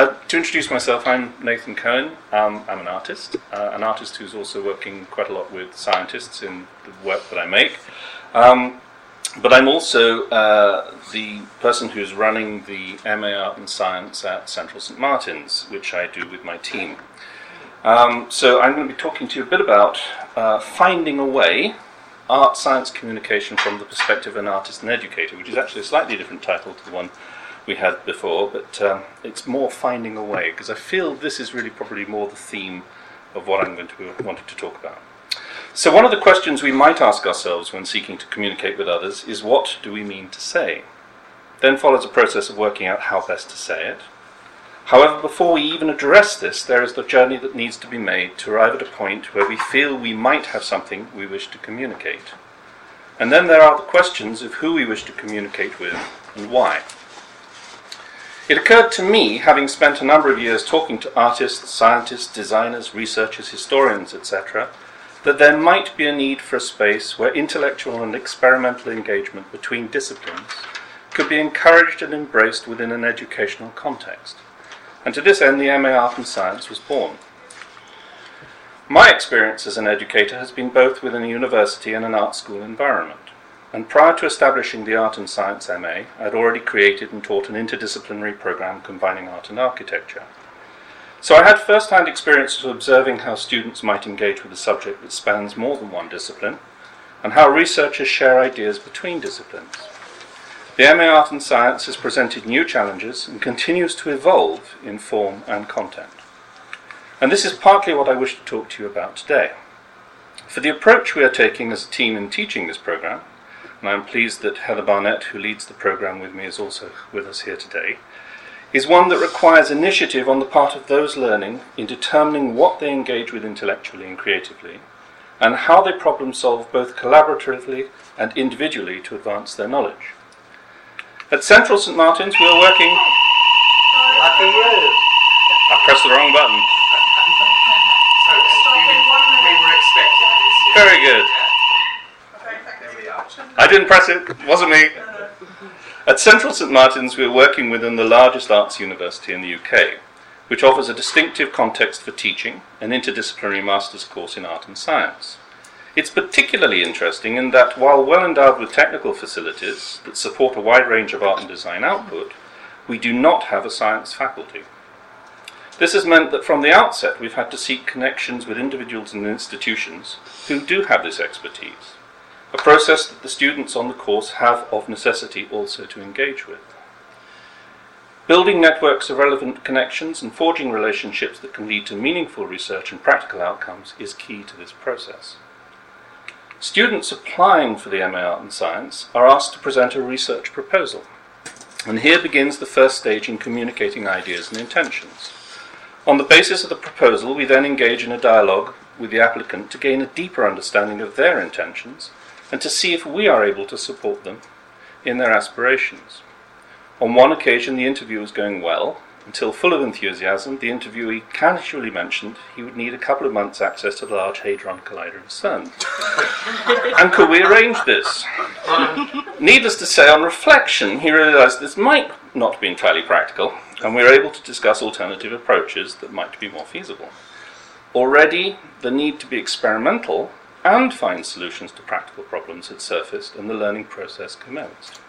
Uh, to introduce myself, I'm Nathan Cohen. Um, I'm an artist, uh, an artist who's also working quite a lot with scientists in the work that I make. Um, but I'm also uh, the person who's running the MA Art and Science at Central Saint Martins, which I do with my team. Um, so I'm going to be talking to you a bit about uh, finding a way art science communication from the perspective of an artist and educator, which is actually a slightly different title to the one we had before, but um, it's more finding a way because I feel this is really probably more the theme of what I'm going to wanting to talk about. So, one of the questions we might ask ourselves when seeking to communicate with others is what do we mean to say? Then follows a process of working out how best to say it. However, before we even address this, there is the journey that needs to be made to arrive at a point where we feel we might have something we wish to communicate. And then there are the questions of who we wish to communicate with and why. It occurred to me, having spent a number of years talking to artists, scientists, designers, researchers, historians, etc., that there might be a need for a space where intellectual and experimental engagement between disciplines could be encouraged and embraced within an educational context. And to this end, the MA Art and Science was born. My experience as an educator has been both within a university and an art school environment. And prior to establishing the Art and Science MA, I had already created and taught an interdisciplinary program combining art and architecture. So I had first hand experience of observing how students might engage with a subject that spans more than one discipline, and how researchers share ideas between disciplines. The MA Art and Science has presented new challenges and continues to evolve in form and content. And this is partly what I wish to talk to you about today. For the approach we are taking as a team in teaching this program and I'm pleased that Heather Barnett, who leads the programme with me, is also with us here today, is one that requires initiative on the part of those learning in determining what they engage with intellectually and creatively, and how they problem solve both collaboratively and individually to advance their knowledge. At Central Saint Martins, we are working. Lucky you. I pressed the wrong button. So, we, we were expecting this. Very good. We are. I didn't press it, it wasn't me. At Central Saint Martins, we're working within the largest arts university in the UK, which offers a distinctive context for teaching an interdisciplinary master's course in art and science. It's particularly interesting in that while well endowed with technical facilities that support a wide range of art and design output, we do not have a science faculty. This has meant that from the outset we've had to seek connections with individuals and institutions who do have this expertise a process that the students on the course have of necessity also to engage with. Building networks of relevant connections and forging relationships that can lead to meaningful research and practical outcomes is key to this process. Students applying for the MA Art and Science are asked to present a research proposal. And here begins the first stage in communicating ideas and intentions. On the basis of the proposal, we then engage in a dialogue with the applicant to gain a deeper understanding of their intentions and to see if we are able to support them in their aspirations. On one occasion, the interview was going well, until full of enthusiasm, the interviewee casually mentioned he would need a couple of months' access to the Large Hadron Collider of CERN. and could we arrange this? Needless to say, on reflection, he realized this might not be entirely practical, and we were able to discuss alternative approaches that might be more feasible. Already, the need to be experimental and find solutions to practical problems had surfaced and the learning process commenced.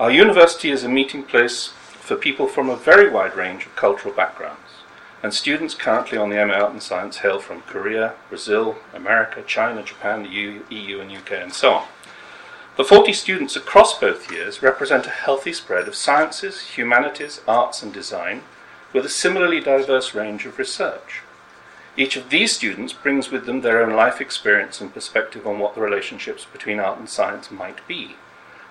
Our university is a meeting place for people from a very wide range of cultural backgrounds, and students currently on the MA Art and Science hail from Korea, Brazil, America, China, Japan, the EU, and UK, and so on. The 40 students across both years represent a healthy spread of sciences, humanities, arts, and design, with a similarly diverse range of research. Each of these students brings with them their own life experience and perspective on what the relationships between art and science might be.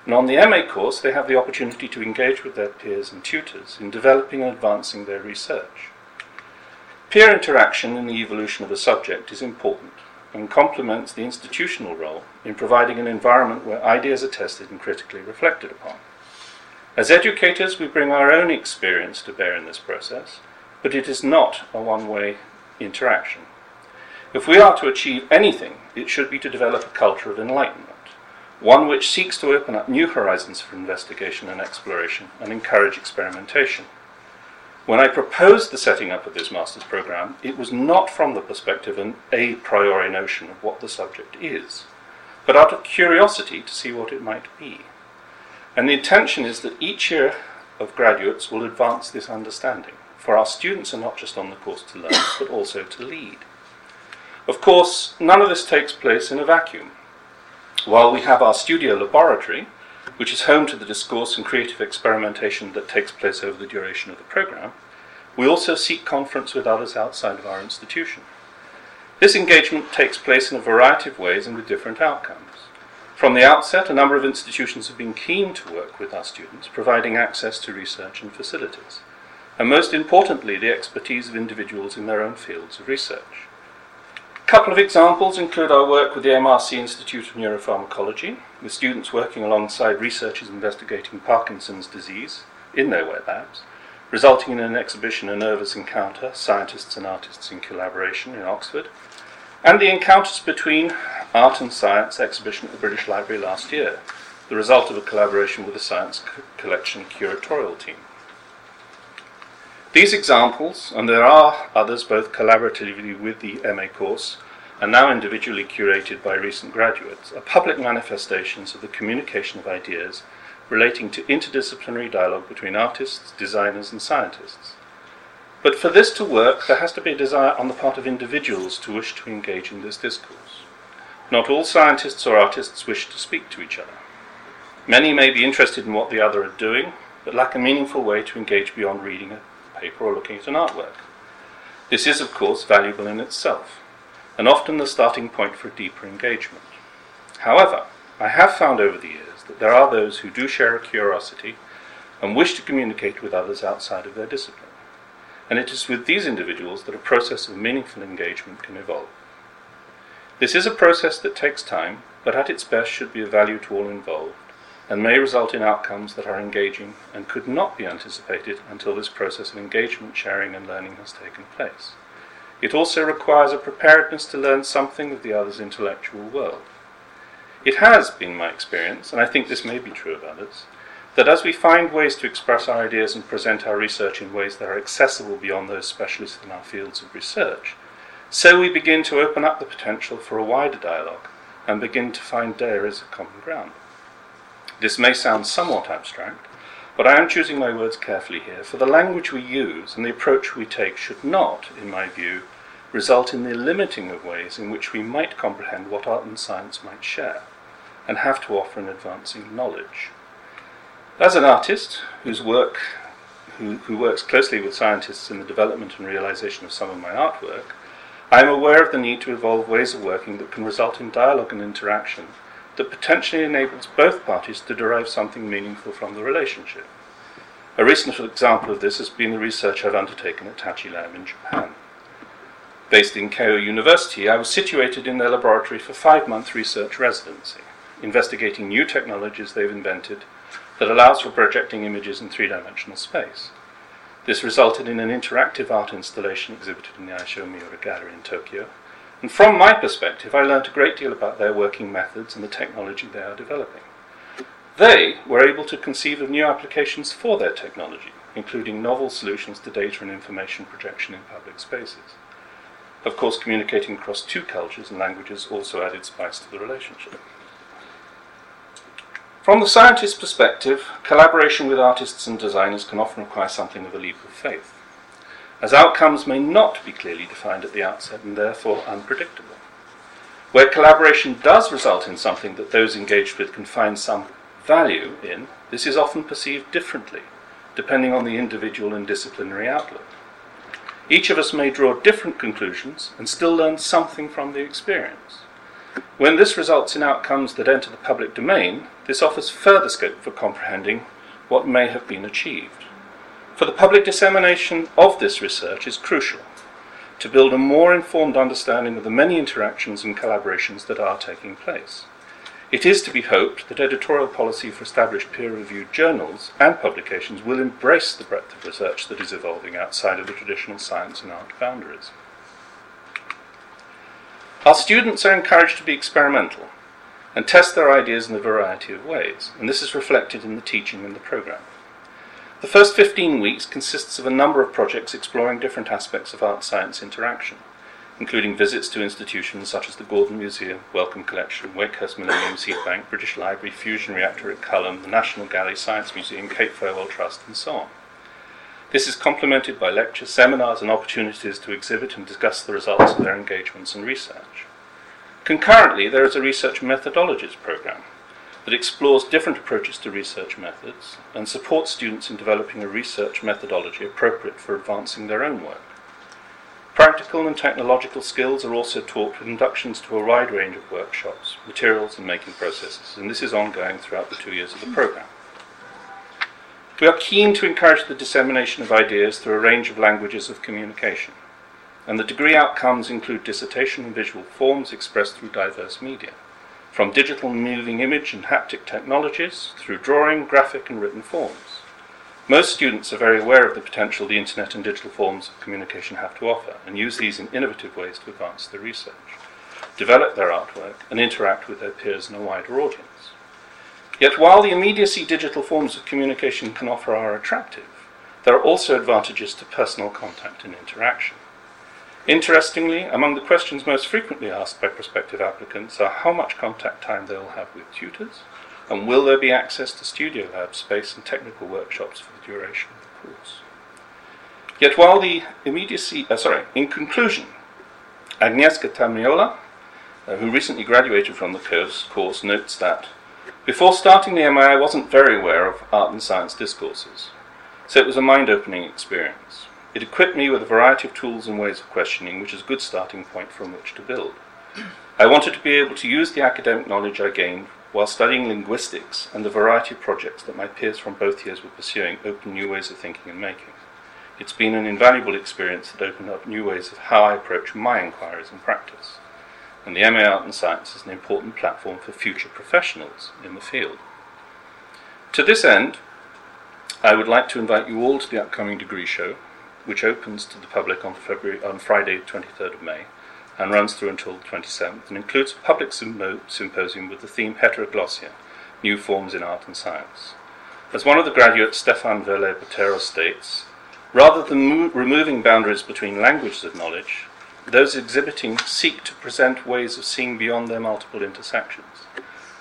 And on the MA course, they have the opportunity to engage with their peers and tutors in developing and advancing their research. Peer interaction in the evolution of a subject is important and complements the institutional role in providing an environment where ideas are tested and critically reflected upon. As educators, we bring our own experience to bear in this process, but it is not a one way interaction. If we are to achieve anything, it should be to develop a culture of enlightenment, one which seeks to open up new horizons for investigation and exploration and encourage experimentation. When I proposed the setting up of this master's program, it was not from the perspective of an a priori notion of what the subject is, but out of curiosity to see what it might be. And the intention is that each year of graduates will advance this understanding, for our students are not just on the course to learn, but also to lead. Of course, none of this takes place in a vacuum. While we have our studio laboratory, which is home to the discourse and creative experimentation that takes place over the duration of the program, we also seek conference with others outside of our institution. This engagement takes place in a variety of ways and with different outcomes. From the outset, a number of institutions have been keen to work with our students, providing access to research and facilities, and most importantly, the expertise of individuals in their own fields of research. A couple of examples include our work with the MRC Institute of Neuropharmacology, with students working alongside researchers investigating Parkinson's disease in their wet labs, resulting in an exhibition, A Nervous Encounter Scientists and Artists in Collaboration in Oxford, and the Encounters Between Art and Science exhibition at the British Library last year, the result of a collaboration with the Science Collection curatorial team. These examples, and there are others both collaboratively with the MA course and now individually curated by recent graduates, are public manifestations of the communication of ideas relating to interdisciplinary dialogue between artists, designers, and scientists. But for this to work, there has to be a desire on the part of individuals to wish to engage in this discourse. Not all scientists or artists wish to speak to each other. Many may be interested in what the other are doing, but lack a meaningful way to engage beyond reading a paper or looking at an artwork. This is, of course, valuable in itself, and often the starting point for a deeper engagement. However, I have found over the years that there are those who do share a curiosity and wish to communicate with others outside of their discipline. And it is with these individuals that a process of meaningful engagement can evolve. This is a process that takes time, but at its best should be of value to all involved and may result in outcomes that are engaging and could not be anticipated until this process of engagement, sharing, and learning has taken place. It also requires a preparedness to learn something of the other's intellectual world. It has been my experience, and I think this may be true of others, that as we find ways to express our ideas and present our research in ways that are accessible beyond those specialists in our fields of research, so we begin to open up the potential for a wider dialogue and begin to find areas of common ground. This may sound somewhat abstract, but I am choosing my words carefully here, for the language we use and the approach we take should not, in my view, result in the limiting of ways in which we might comprehend what art and science might share, and have to offer in advancing knowledge. As an artist whose work who, who works closely with scientists in the development and realization of some of my artwork, I am aware of the need to evolve ways of working that can result in dialogue and interaction that potentially enables both parties to derive something meaningful from the relationship. A recent example of this has been the research I've undertaken at Tachi Lab in Japan. Based in Keio University, I was situated in their laboratory for five month research residency, investigating new technologies they've invented that allows for projecting images in three dimensional space. This resulted in an interactive art installation exhibited in the Aisho Miura Gallery in Tokyo, and from my perspective, I learnt a great deal about their working methods and the technology they are developing. They were able to conceive of new applications for their technology, including novel solutions to data and information projection in public spaces. Of course, communicating across two cultures and languages also added spice to the relationship. From the scientist's perspective, collaboration with artists and designers can often require something of a leap of faith as outcomes may not be clearly defined at the outset and therefore unpredictable. Where collaboration does result in something that those engaged with can find some value in, this is often perceived differently, depending on the individual and disciplinary outlook. Each of us may draw different conclusions and still learn something from the experience. When this results in outcomes that enter the public domain, this offers further scope for comprehending what may have been achieved for the public dissemination of this research is crucial to build a more informed understanding of the many interactions and collaborations that are taking place. It is to be hoped that editorial policy for established peer reviewed journals and publications will embrace the breadth of research that is evolving outside of the traditional science and art boundaries. Our students are encouraged to be experimental and test their ideas in a variety of ways, and this is reflected in the teaching and the programme. The first 15 weeks consists of a number of projects exploring different aspects of art science interaction, including visits to institutions such as the Gordon Museum, Wellcome Collection, Wakehurst Millennium Seed Bank, British Library, Fusion Reactor at Culham, the National Gallery Science Museum, Cape Farewell Trust, and so on. This is complemented by lectures, seminars, and opportunities to exhibit and discuss the results of their engagements and research. Concurrently, there is a research methodologies program that explores different approaches to research methods and supports students in developing a research methodology appropriate for advancing their own work. Practical and technological skills are also taught with inductions to a wide range of workshops, materials, and making processes, and this is ongoing throughout the two years of the program. We are keen to encourage the dissemination of ideas through a range of languages of communication, and the degree outcomes include dissertation and visual forms expressed through diverse media from digital moving image and haptic technologies through drawing, graphic, and written forms. Most students are very aware of the potential the internet and digital forms of communication have to offer and use these in innovative ways to advance their research, develop their artwork, and interact with their peers and a wider audience. Yet while the immediacy digital forms of communication can offer are attractive, there are also advantages to personal contact and interaction. Interestingly, among the questions most frequently asked by prospective applicants are how much contact time they will have with tutors, and will there be access to studio lab space and technical workshops for the duration of the course. Yet while the immediacy, uh, sorry, in conclusion, Agnieszka Tamiola, uh, who recently graduated from the course, course, notes that before starting the MA, I wasn't very aware of art and science discourses, so it was a mind opening experience. It equipped me with a variety of tools and ways of questioning, which is a good starting point from which to build. I wanted to be able to use the academic knowledge I gained while studying linguistics and the variety of projects that my peers from both years were pursuing open new ways of thinking and making. It's been an invaluable experience that opened up new ways of how I approach my inquiries and practice. And the MA Art and Science is an important platform for future professionals in the field. To this end, I would like to invite you all to the upcoming degree show, which opens to the public on, February, on Friday, 23rd of May, and runs through until the 27th, and includes a public symposium with the theme Heteroglossia, New Forms in Art and Science. As one of the graduates, Stefan Vele Botero states, rather than mo- removing boundaries between languages of knowledge, those exhibiting seek to present ways of seeing beyond their multiple intersections.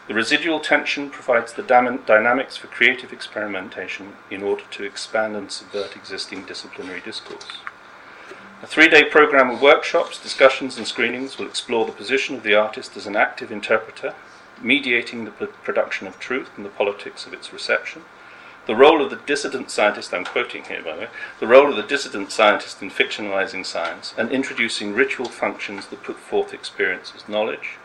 The residual tension provides the dynamics for creative experimentation in order to expand and subvert existing disciplinary discourse. A three day program of workshops, discussions, and screenings will explore the position of the artist as an active interpreter, mediating the production of truth and the politics of its reception, the role of the dissident scientist, I'm quoting here by the way, the role of the dissident scientist in fictionalizing science and introducing ritual functions that put forth experience as knowledge,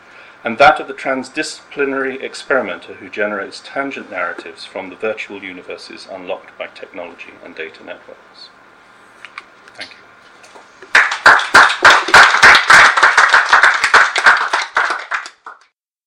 and that of the transdisciplinary experimenter who generates tangent narratives from the virtual universes unlocked by technology and data networks.